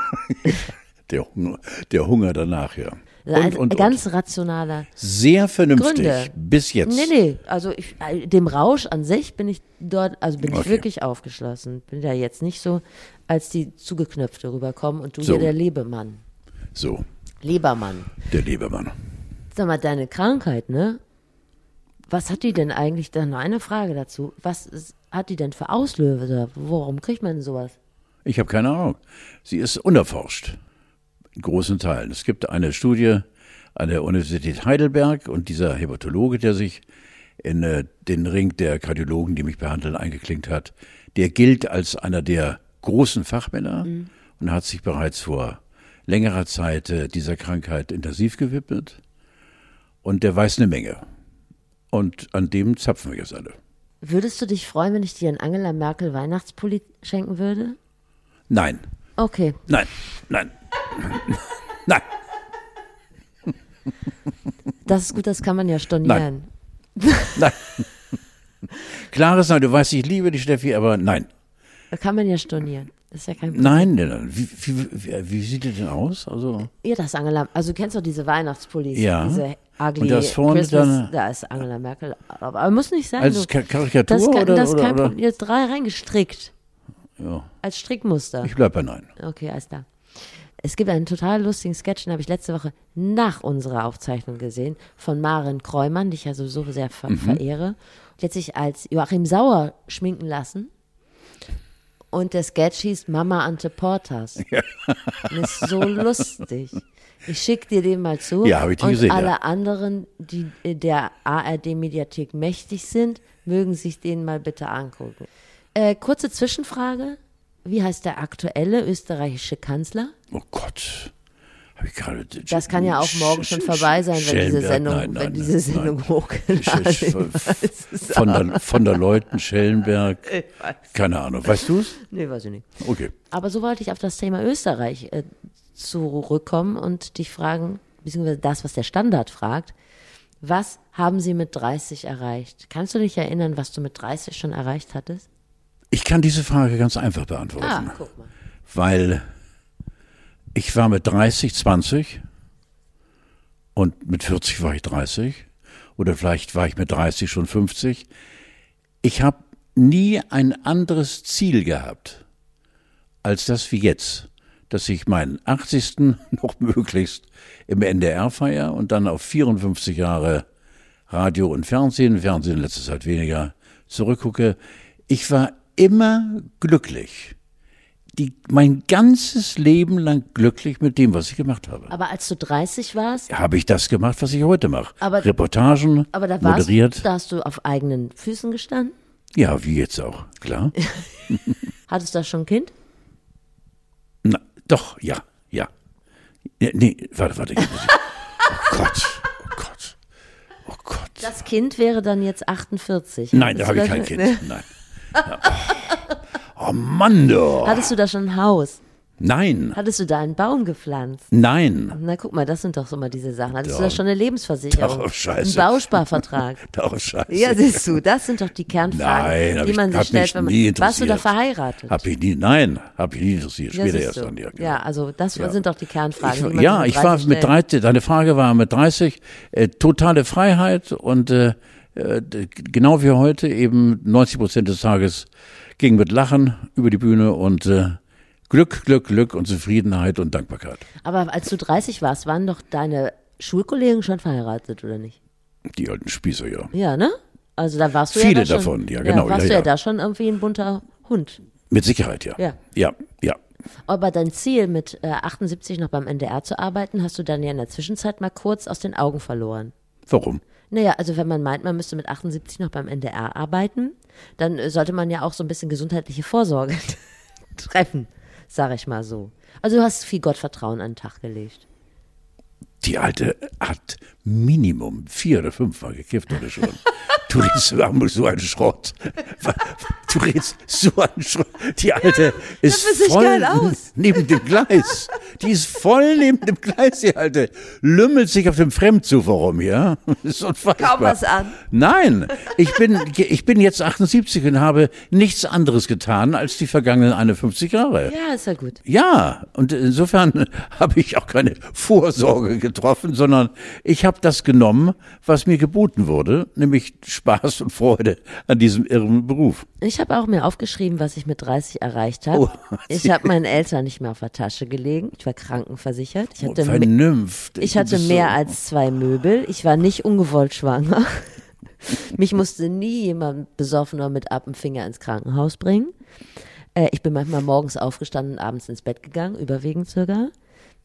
der, Hunger, der Hunger danach, ja. Und, also und, und. ganz rationaler Sehr vernünftig. Gründe. Bis jetzt. Nee, nee, also ich, äh, dem Rausch an sich bin ich dort, also bin ich Okay. wirklich aufgeschlossen. Bin da jetzt nicht so, als die zugeknöpfte rüberkommen und du So. hier der Lebemann. So, Lebermann. der Lebermann. Sag mal, deine Krankheit, ne? Was hat die denn eigentlich, dann noch eine Frage dazu, was ist, hat die denn für Auslöser? Warum kriegt man denn sowas? Ich habe keine Ahnung. Sie ist unerforscht. In großen Teilen. Es gibt eine Studie an der Universität Heidelberg und dieser Hämatologe, der sich in äh, den Ring der Kardiologen, die mich behandeln, eingeklinkt hat, der gilt als einer der großen Fachmänner und hat sich bereits vor längerer Zeit äh, dieser Krankheit intensiv gewidmet. Und der weiß eine Menge. Und an dem zapfen wir jetzt alle. Würdest du dich freuen, wenn ich dir einen Angela Merkel Weihnachtspulli schenken würde? Nein, Okay. nein, nein, nein. Das ist gut, das kann man ja stornieren. Nein. Klares Nein, du weißt, ich liebe die Steffi, aber nein. Da kann man ja stornieren. Das ist ja kein Problem. Nein, nein, nein. Wie, wie, wie, wie sieht die denn aus? Also, Ja, das Angela. Also du kennst doch diese Weihnachtspullis, Ja. diese ugly Und da ist vorne Christmas, dann- da ist Angela Merkel. Aber, muss nicht sein. als du, Ka- Karikatur das, oder, das ist oder, kein oder? Jetzt drei reingestrickt. Ja. Als Strickmuster. Ich bleib bei nein. Okay, alles klar. Es gibt einen total lustigen Sketch, den habe ich letzte Woche nach unserer Aufzeichnung gesehen, von Maren Kreumann, die ich ja sowieso sehr Mhm. ver verehre. Die hat sich als Joachim Sauer schminken lassen. Und der Sketch hieß Mama Ante Portas. Und ist so lustig. Ich schicke dir den mal zu. Ja, hab ich die Und gesehen, alle ja. anderen, die der ARD-Mediathek mächtig sind, mögen sich den mal bitte angucken. Äh, kurze Zwischenfrage. Wie heißt der aktuelle österreichische Kanzler? Oh Gott. Gerade. Das kann ja auch morgen schon vorbei sein, wenn diese Sendung, nein, nein, wenn diese Sendung nein. hochgeladen Von der, von der Leuten, Schellenberg. Keine Ahnung. Weißt du es? Nee, weiß ich nicht. Okay. Aber so wollte ich auf das Thema Österreich äh, zurückkommen und dich fragen, beziehungsweise das, was der Standard fragt. Was haben Sie mit 30 erreicht? Kannst du dich erinnern, was du mit 30 schon erreicht hattest? Ich kann diese Frage ganz einfach beantworten. Ah, guck mal. Weil ich war mit 30, 20 und mit 40 war ich 30 oder vielleicht war ich mit 30 schon 50. Ich habe nie ein anderes Ziel gehabt als das wie jetzt, dass ich meinen 80. noch möglichst im NDR feier und dann auf 54 Jahre Radio und Fernsehen, Fernsehen in letzter Zeit weniger, zurückgucke. Ich war immer glücklich. Die, mein ganzes Leben lang glücklich mit dem, was ich gemacht habe. Aber als du 30 warst, Habe ich das gemacht, was ich heute mache? Aber- Reportagen, aber da warst moderiert. da hast du auf eigenen Füßen gestanden? Ja, wie jetzt auch, klar. Hattest du da schon ein Kind? Doch, ja, ja. ja nee, warte, warte. Oh Gott, oh Gott, oh Gott. Das Kind wäre dann jetzt 48. Nein, da habe ich kein Kind. Nein. Ja, Oh, oh Mann, du. Hattest du da schon ein Haus? Nein, Hattest du da einen Baum gepflanzt? nein. Na guck mal, das sind doch so mal diese Sachen. Hattest du Doch. da schon eine Lebensversicherung? Doch, scheiße. Einen Bausparvertrag? Doch, scheiße. ja, siehst du, das sind doch die Kernfragen, Nein, die ich- man sich hat stellt, wenn man. nie Warst du da interessiert. verheiratet? Hab ich nie, nein, hab ich nie interessiert. ja, Später siehst erst du. dann, ja. genau. ja, also das Ja. sind doch die Kernfragen. die Ich, ja, sich ich war mit stellt. 30, deine Frage war mit 30, äh, totale Freiheit und äh, äh, genau wie heute eben 90 Prozent des Tages ging mit Lachen über die Bühne und äh, Glück, Glück, Glück und Zufriedenheit und Dankbarkeit. Aber als du 30 warst, waren doch deine Schulkollegen schon verheiratet, oder nicht? Die alten Spießer, ja. Ja, ne? Also da warst du ja Viele da schon, davon, ja, genau, warst ja, du ja ja. da schon irgendwie ein bunter Hund. Mit Sicherheit, ja. Ja. Ja, ja. Aber dein Ziel, mit äh, 78 noch beim NDR zu arbeiten, hast du dann ja in der Zwischenzeit mal kurz aus den Augen verloren. Warum? Naja, also wenn man meint, man müsste mit 78 noch beim NDR arbeiten, dann sollte man ja auch so ein bisschen gesundheitliche Vorsorge treffen, sag ich mal so. Also du hast viel Gottvertrauen an den Tag gelegt. Die Alte hat Minimum vier oder fünfmal gekifft oder schon. Du immer so einen Schrott. Du redest so Schrott. Die Alte ist Das sich voll neben dem Gleis. Die ist voll neben dem Gleis, die Alte. Lümmelt sich auf dem Fremdzufer rum, ja? Das ist unfassbar. Kaum was an. Nein, ich bin, ich bin jetzt 78 und habe nichts anderes getan als die vergangenen 51 Jahre. Ja, ist ja gut. Ja, und insofern habe ich auch keine Vorsorge getroffen, sondern ich habe das genommen, was mir geboten wurde, nämlich Spaß und Freude an diesem irren Beruf. Ich habe auch mir aufgeschrieben, was ich mit 30 erreicht habe. Oh. ich habe meinen Eltern nicht mehr auf der Tasche gelegen. Ich war krankenversichert. Ich hatte, me- Vernünft. ich hatte mehr so- als zwei Möbel. Ich war nicht ungewollt schwanger. Mich musste nie jemand besoffen oder mit ab dem Finger ins Krankenhaus bringen. Äh, ich bin manchmal morgens aufgestanden und abends ins Bett gegangen, überwiegend sogar.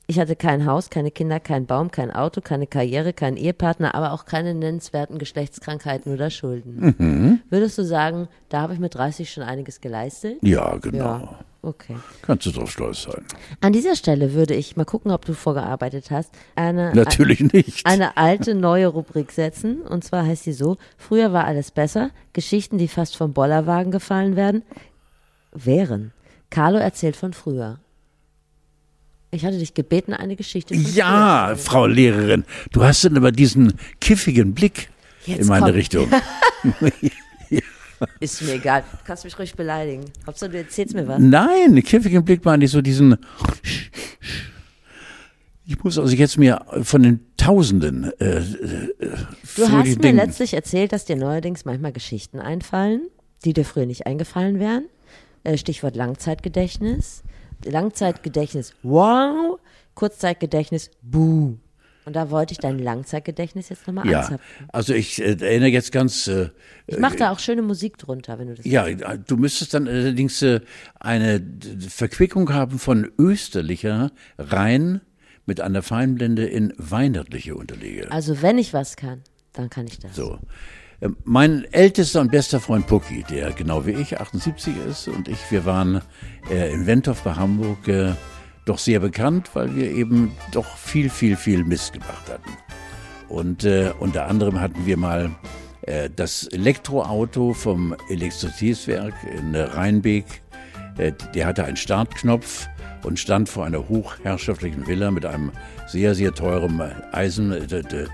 Ich hatte kein Haus, keine Kinder, kein Baum, kein Auto, keine Karriere, keinen Ehepartner, aber auch keine nennenswerten Geschlechtskrankheiten oder Schulden. Mhm. Würdest du sagen, da habe ich mit 30 schon einiges geleistet? Ja, genau. Ja, okay. Kannst du drauf stolz sein. An dieser Stelle würde ich mal gucken, ob du vorgearbeitet hast, eine, Natürlich nicht. eine alte neue Rubrik setzen. Und zwar heißt sie so: Früher war alles besser. Geschichten, die fast vom Bollerwagen gefallen werden, wären. Carlo erzählt von früher. Ich hatte dich gebeten, eine Geschichte von Ja. Frau Lehrerin, du hast dann aber diesen kiffigen Blick Jetzt in meine kommt- Richtung. Ist mir egal. Du kannst mich ruhig beleidigen. Hauptsache, du erzählst mir was. Nein, kiffigen Blick meine ich so diesen. Ich muss also jetzt mir von den Tausenden. Äh, äh, du hast mir Dingen. letztlich erzählt, dass dir neuerdings manchmal Geschichten einfallen, die dir früher nicht eingefallen wären. Äh, Stichwort Langzeitgedächtnis. Langzeitgedächtnis, wow. Kurzzeitgedächtnis, buh. Und da wollte ich dein Langzeitgedächtnis jetzt nochmal ja, anzapfen. Also ich äh, erinnere jetzt ganz. Äh, ich mache da auch schöne Musik drunter, wenn du das. Ja, willst. du müsstest dann allerdings äh, eine Verquickung haben von österlicher rein mit einer Feinblende in weihnachtliche Unterlege. Also wenn ich was kann, dann kann ich das. So. Ähm, mein ältester und bester Freund Pucki, der genau wie ich 78 ist und ich, wir waren äh, in Wentorf bei Hamburg äh, doch sehr bekannt, weil wir eben doch viel, viel, viel Mist gemacht hatten. Und äh, unter anderem hatten wir mal äh, das Elektroauto vom Elektrizitätswerk in Rheinbeek. Äh, der hatte einen Startknopf und stand vor einer hochherrschaftlichen Villa mit einem sehr, sehr teuren Eisen, äh, äh,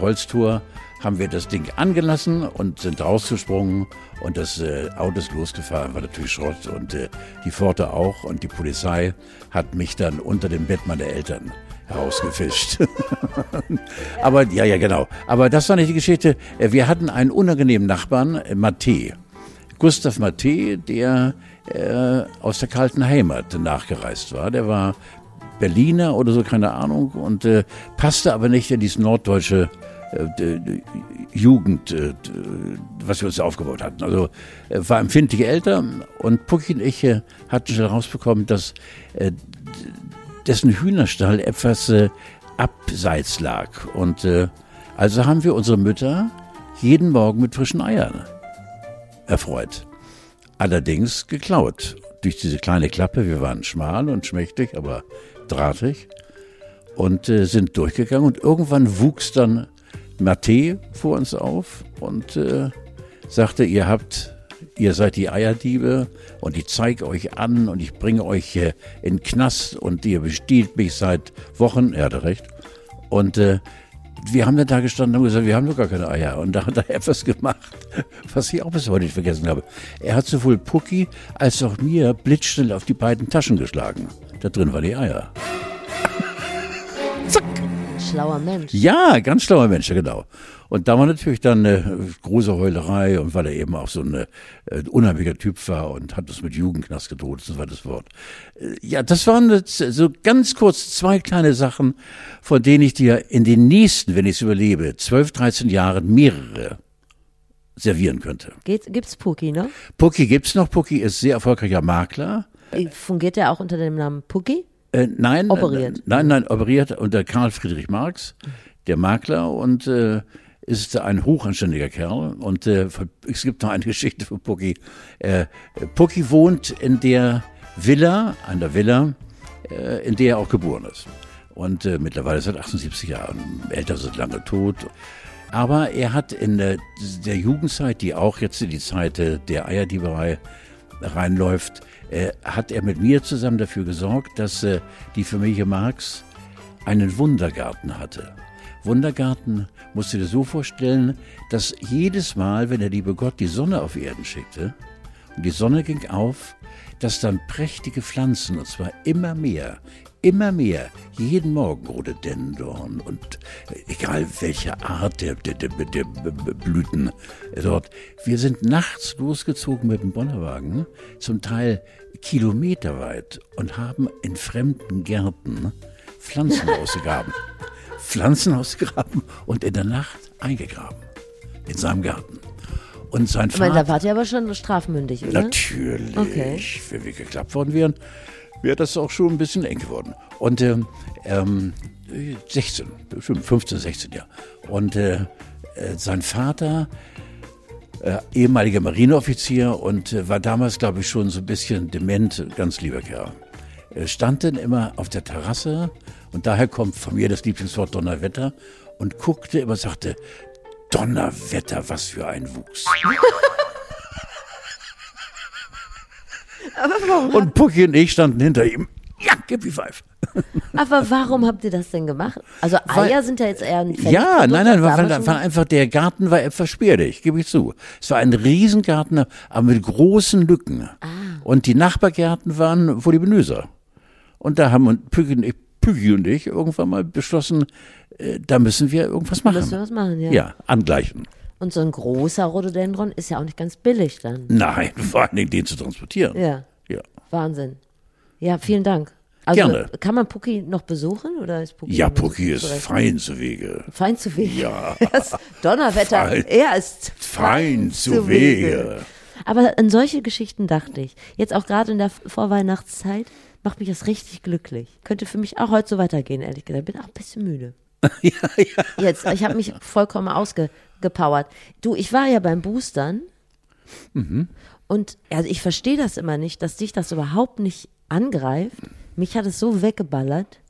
Holztor haben wir das Ding angelassen und sind rausgesprungen und das äh, Auto ist losgefahren, war natürlich Schrott und äh, die Pforte auch und die Polizei hat mich dann unter dem Bett meiner Eltern herausgefischt. Aber ja, ja, genau. Aber das war nicht die Geschichte. Äh, wir hatten einen unangenehmen Nachbarn, äh, Matte. Gustav Matte, der äh, aus der kalten Heimat nachgereist war. Der war Berliner oder so, keine Ahnung, und äh, passte aber nicht in dieses norddeutsche Jugend, äh, was wir uns aufgebaut hatten. Also er war empfindliche Eltern und Pucki und ich äh, hatten schon herausbekommen, dass dessen Hühnerstall etwas abseits lag. Und also haben wir unsere Mütter jeden Morgen mit frischen Eiern erfreut. Allerdings geklaut. Durch diese kleine Klappe, wir waren schmal und schmächtig, aber drahtig und äh, sind durchgegangen und irgendwann wuchs dann Matte vor uns auf und äh, sagte, ihr habt, ihr seid die Eierdiebe und ich zeige euch an und ich bringe euch äh, in Knast und ihr bestiehlt mich seit Wochen. Er hatte recht. Und äh, wir haben dann da gestanden und gesagt, wir haben doch gar keine Eier. Und da hat er etwas gemacht, was ich auch bis heute nicht vergessen habe. Er hat sowohl Pucki als auch mir blitzschnell auf die beiden Taschen geschlagen. Da drin waren die Eier schlauer Mensch. Ja, ganz schlauer Mensch, ja, genau. Und da war natürlich dann eine große Heulerei und weil er eben auch so ein äh, unheimlicher Typ war und hat das mit Jugendknast gedroht, das war das Wort. Äh, ja, das waren so ganz kurz zwei kleine Sachen, von denen ich dir in den nächsten, wenn ich es überlebe, 12, 13 Jahren mehrere servieren könnte. Gibt's Puki noch? Puki gibt's noch. Puki ist sehr erfolgreicher Makler. Fungiert er auch unter dem Namen Puki? Äh, nein, operiert. Äh, nein, nein, operiert unter Karl Friedrich Marx, der Makler und äh, ist ein hochanständiger Kerl. Und äh, es gibt noch eine Geschichte von Pucki. Äh, Pucki wohnt in der Villa, an der Villa, äh, in der er auch geboren ist. Und äh, mittlerweile seit 78 Jahren. Eltern sind lange tot. Aber er hat in der, der Jugendzeit, die auch jetzt die Zeit der Eierdieberei reinläuft, äh, hat er mit mir zusammen dafür gesorgt, dass äh, die Familie Marx einen Wundergarten hatte. Wundergarten musst du dir so vorstellen, dass jedes Mal, wenn der liebe Gott die Sonne auf Erden schickte und die Sonne ging auf, dass dann prächtige Pflanzen, und zwar immer mehr, immer mehr, jeden Morgen Rhododendron und egal welche Art der, der, der, der Blüten dort. Wir sind nachts losgezogen mit dem Bonnerwagen, zum Teil kilometerweit und haben in fremden Gärten Pflanzen ausgegraben. Pflanzen ausgegraben und in der Nacht eingegraben. In seinem Garten. Und sein Vater. Ich meine, da wart ihr aber schon strafmündig, oder? Natürlich. Okay. Wenn wir geklappt worden wären, wäre das auch schon ein bisschen eng geworden. Und ähm, ähm, 16, 15, 16, ja. Und äh, äh, sein Vater, äh, ehemaliger Marineoffizier und äh, war damals, glaube ich, schon so ein bisschen dement, ganz lieber Kerl. Er stand dann immer auf der Terrasse und daher kommt von mir das Lieblingswort Donnerwetter und guckte immer, sagte, Donnerwetter, was für ein Wuchs. Und Pucki und ich standen hinter ihm. Ja, Give me five. Aber warum habt ihr das denn gemacht? Also Eier Weil- sind ja jetzt eher ein Ja, nein, nein, weil, weil, weil, einfach der Garten war etwas spärlich, gebe ich zu. Es war ein Riesengarten, aber mit großen Lücken. Ah. Und die Nachbargärten waren voluminöser. Und da haben Püggi und ich, Püggi und ich irgendwann mal beschlossen, äh, da müssen wir irgendwas machen. Müssen wir was machen, ja. ja, angleichen. Und so ein großer Rhododendron ist ja auch nicht ganz billig dann. Nein, vor allen Dingen den zu transportieren. Ja, Ja, Wahnsinn. Ja, vielen Dank. Also Gerne. kann man Pucki noch besuchen oder ist Pucki? ja Pucki ist fein zu Wege. fein zu Wege. Ja. Das Donnerwetter. Fein. Er ist Fein zu Wege. Aber an solche Geschichten dachte ich. Jetzt auch gerade in der Vorweihnachtszeit macht mich das richtig glücklich. Könnte für mich auch heute so weitergehen, ehrlich gesagt. Bin auch ein bisschen müde. ja, ja. Jetzt, ich habe mich vollkommen ausgepowert. Du, ich war ja beim Boostern Mhm. und also ich verstehe das immer nicht, dass dich das überhaupt nicht angreift. Mich hat es so weggeballert.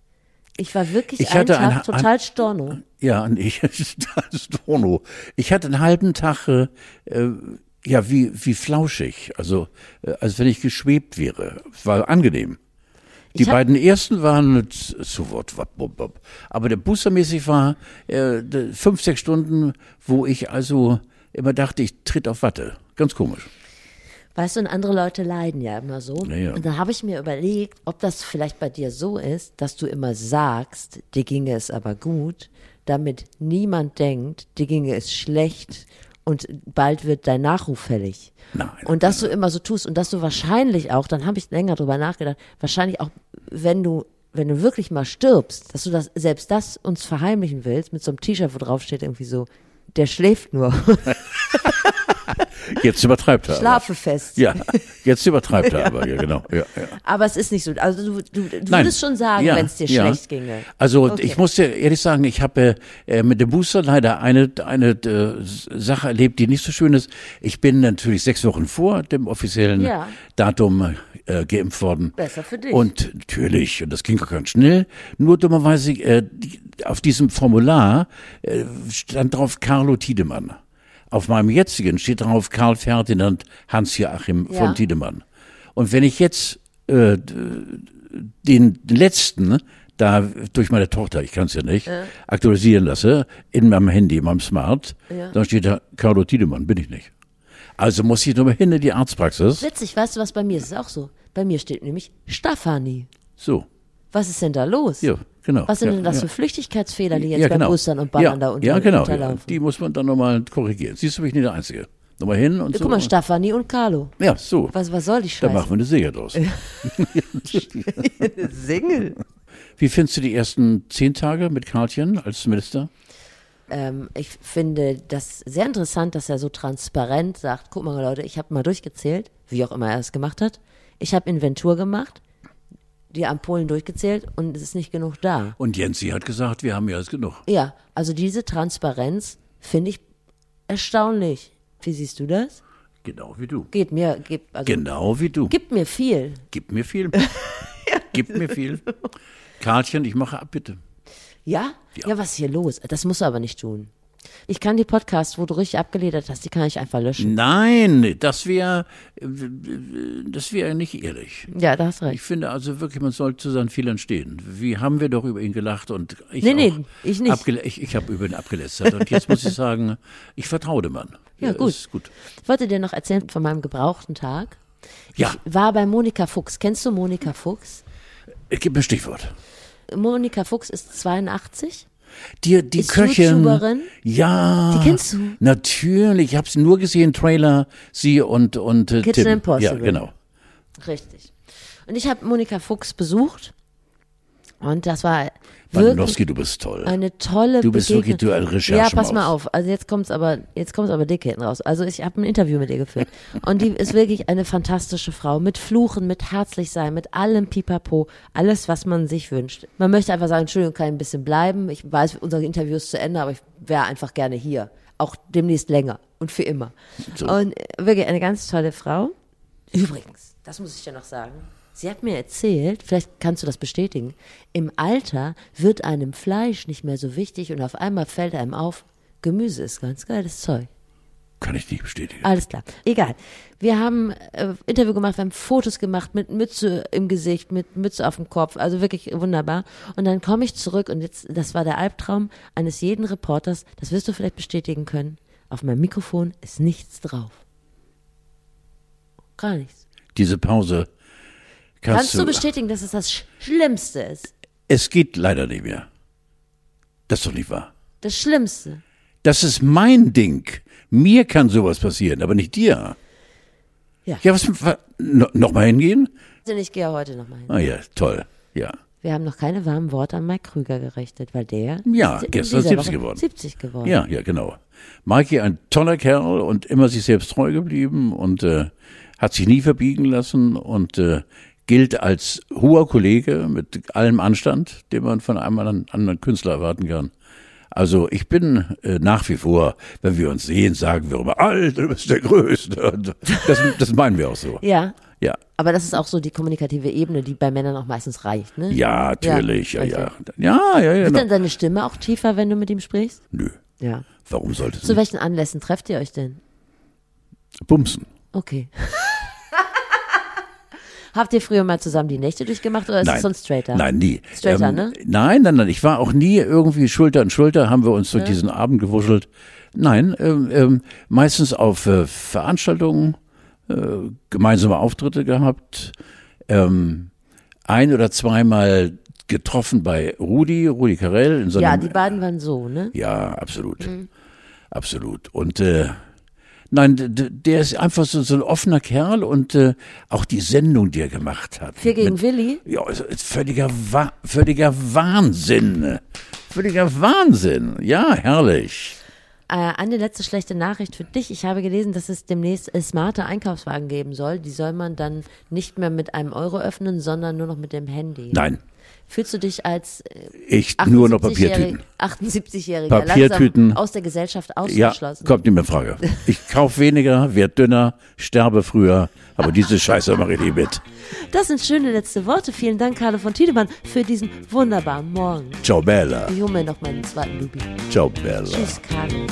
Ich war wirklich Ich einen Tag ein- total storno. Ja, und ich, Dono. Ich hatte einen halben Tag, äh, äh, ja, wie, wie flauschig, also äh, als wenn ich geschwebt wäre. Es war angenehm. Die hab- beiden ersten waren zu Wort, aber der Boostermäßig war äh, fünf, sechs Stunden, wo ich also immer dachte, ich tritt auf Watte. Ganz komisch. Weißt du, und andere Leute leiden ja immer so. Ja, ja. Und dann habe ich mir überlegt, ob das vielleicht bei dir so ist, dass du immer sagst, dir ginge es aber gut, damit niemand denkt, dir ginge es schlecht und bald wird dein Nachruf fällig. Nein. Und dass du immer so tust und dass du wahrscheinlich auch, dann habe ich länger drüber nachgedacht, wahrscheinlich auch, wenn du wenn du wirklich mal stirbst, dass du das selbst das uns verheimlichen willst mit so einem T-Shirt, wo drauf steht irgendwie so, der schläft nur, Jetzt übertreibt er. aber. schlafe fest. Ja, jetzt übertreibt er aber, ja, genau. Ja, ja. Aber es ist nicht so. Also du, du, du würdest schon sagen, Ja, wenn es dir schlecht ginge. Also Okay. ich muss dir ehrlich sagen, ich habe äh, mit dem Booster leider eine, eine äh, Sache erlebt, die nicht so schön ist. Ich bin natürlich sechs Wochen vor dem offiziellen. Datum äh, geimpft worden. Besser für dich. Und natürlich, und das ging auch ganz schnell, nur dummerweise äh, die, auf diesem Formular äh, stand drauf Carlo Tiedemann. Auf meinem jetzigen steht drauf Karl Ferdinand Hans-Joachim Ja. von Tiedemann. Und wenn ich jetzt äh, den letzten da durch meine Tochter, ich kann es ja nicht, aktualisieren lasse, in meinem Handy, in meinem Smart, Ja. dann steht da Carlo Tiedemann, bin ich nicht. Also muss ich nochmal hin in die Arztpraxis. Witzig, weißt du, was bei mir ist? Ist auch so. Bei mir steht nämlich Stefanie. So, Was ist denn da los? ja, genau. Was sind ja, denn das ja. für Flüchtigkeitsfehler, die jetzt ja, beim genau. Boostern und Ballern ja, da unter, Ja, genau. Ja. unterlaufen? Die muss man dann nochmal korrigieren. Siehst du, bin ich nicht der Einzige. Nochmal hin und so. Guck mal, Stefanie und Carlo. ja, so. Was, was soll die Da Scheiße? machen wir eine Serie draus. Single. Wie findest du die ersten zehn Tage mit Karlchen als Minister? Ähm, ich finde das sehr interessant, dass er so transparent sagt, guck mal Leute, ich habe mal durchgezählt, wie auch immer er es gemacht hat. Ich habe Inventur gemacht, die Ampullen durchgezählt und es ist nicht genug da. Und Jensi hat gesagt, wir haben mehr als genug. Ja, also diese Transparenz finde ich erstaunlich. Wie siehst du das? Genau wie du. Geht mir, gib, also, Genau wie du. gibt mir viel. Gib mir viel. Gib mir viel. Karlchen, ich mache ab, bitte. Ja? ja? was ist hier los? Das musst du aber nicht tun. Ich kann die Podcasts, wo du richtig abgeledert hast, die kann ich einfach löschen. Nein, das wäre das wäre nicht ehrlich. Ja, da hast Ich recht. finde also wirklich, man soll zu seinen Fehlern stehen. Wie haben wir doch über ihn gelacht und ich Nee, nee, ich nicht. Ich ich habe über ihn abgelästert und jetzt muss ich sagen, ich vertraue dem Mann. Ja, gut. Ist gut. Ich wollte dir noch erzählen von meinem gebrauchten Tag. Ja, Ich war bei Monika Fuchs. Kennst du Monika Fuchs? gib mir ein Stichwort. Monika Fuchs ist 82. Die, die Ist Köchin. YouTuberin? Ja. Die kennst du? Natürlich. Ich habe sie nur gesehen, Trailer, sie und, und äh, Kitchen Tim. Impossible. Ja, genau. Richtig. Und ich habe Monika Fuchs besucht. Und das war Wanowski, du bist toll. eine tolle Du bist Begegnung. wirklich du ein Ja, Recherchemaus. pass mal auf. Also jetzt kommt's aber, jetzt kommt's aber dick hinten raus. Also ich habe ein Interview mit ihr geführt. Und die ist wirklich eine fantastische Frau. Mit Fluchen, mit herzlich sein, mit allem Pipapo. Alles, was man sich wünscht. Man möchte einfach sagen, Entschuldigung, kann ein bisschen bleiben. Ich weiß, unser Interview ist zu Ende, aber ich wäre einfach gerne hier. Auch demnächst länger und für immer. So. Und äh, wirklich eine ganz tolle Frau. Übrigens, das muss ich dir noch sagen. Sie hat mir erzählt, vielleicht kannst du das bestätigen, im Alter wird einem Fleisch nicht mehr so wichtig und auf einmal fällt einem auf, Gemüse ist ganz geiles Zeug. Kann ich nicht bestätigen. Alles klar. Egal. Wir haben äh, Interview gemacht, wir haben Fotos gemacht mit Mütze im Gesicht, mit Mütze auf dem Kopf, also wirklich wunderbar. Und dann komme ich zurück und jetzt, das war der Albtraum eines jeden Reporters, das wirst du vielleicht bestätigen können. Auf meinem Mikrofon ist nichts drauf. Gar nichts. Diese Pause kannst, Kannst du bestätigen, dass es das Schlimmste ist? Es geht leider nicht mehr. Das ist doch nicht wahr. Das Schlimmste. Das ist mein Ding. Mir kann sowas passieren, aber nicht dir. Ja. Ja, was, was no, noch mal hingehen? Denn ich gehe heute nochmal hin. Ah ja, toll. Ja. Wir haben noch keine warmen Worte an Mike Krüger gerichtet, weil der Ja, gestern dieser 70 Woche geworden. 70 geworden. Ja, ja, genau. Mikey, ein toller Kerl und immer sich selbst treu geblieben und äh, hat sich nie verbiegen lassen und äh, gilt als hoher Kollege mit allem Anstand, den man von einem anderen, Künstler erwarten kann. Also ich bin äh, nach wie vor, wenn wir uns sehen, sagen wir immer, Alter, du bist der Größte. Das, das meinen wir auch so. Ja, Ja, aber das ist auch so die kommunikative Ebene, die bei Männern auch meistens reicht, ne? ja, natürlich, ja, Ja, ja. Ja, ja, ja. Wird Genau. dann deine Stimme auch tiefer, wenn du mit ihm sprichst? Nö, Ja. warum sollte es Zu welchen Anlässen trefft ihr euch denn? Bumsen. Okay. Habt ihr früher mal zusammen die Nächte durchgemacht oder ist es so ein Straighter? Nein, nie. Ähm, Straighter, ne? Nein, nein, nein. Ich war auch nie irgendwie Schulter an Schulter, haben wir uns durch diesen Abend gewuschelt. Nein, ähm, ähm, meistens auf äh, Veranstaltungen, äh, gemeinsame Auftritte gehabt, ähm, ein oder zweimal getroffen bei Rudi, Rudi Carell in so Ja, einem, die beiden waren so, ne? ja, absolut. Absolut. Und äh, nein, der ist einfach so, so ein offener Kerl und äh, auch die Sendung, die er gemacht hat. Vier gegen mit- Willi? ja, völliger, Wa völliger Wahnsinn. Völliger Wahnsinn. Ja, herrlich. Äh, eine letzte schlechte Nachricht für dich. Ich habe gelesen, dass es demnächst äh, smarte Einkaufswagen geben soll. Die soll man dann nicht mehr mit einem Euro öffnen, sondern nur noch mit dem Handy. Nein, Fühlst du dich als äh, ich nur noch 78-jährig- Papiertüten. 78-Jähriger Papiertüten. aus der Gesellschaft Ja, ausgeschlossen? kommt nicht mehr in Frage. Ich kauf weniger, werd dünner, sterbe früher, aber diese Scheiße mache ich nicht mit. Das sind schöne letzte Worte. Vielen Dank, Carlo von Tiedemann, für diesen wunderbaren Morgen. Ciao Bella. Ich hole mir noch meinen zweiten Lubi. Ciao Bella. Tschüss, Carlo.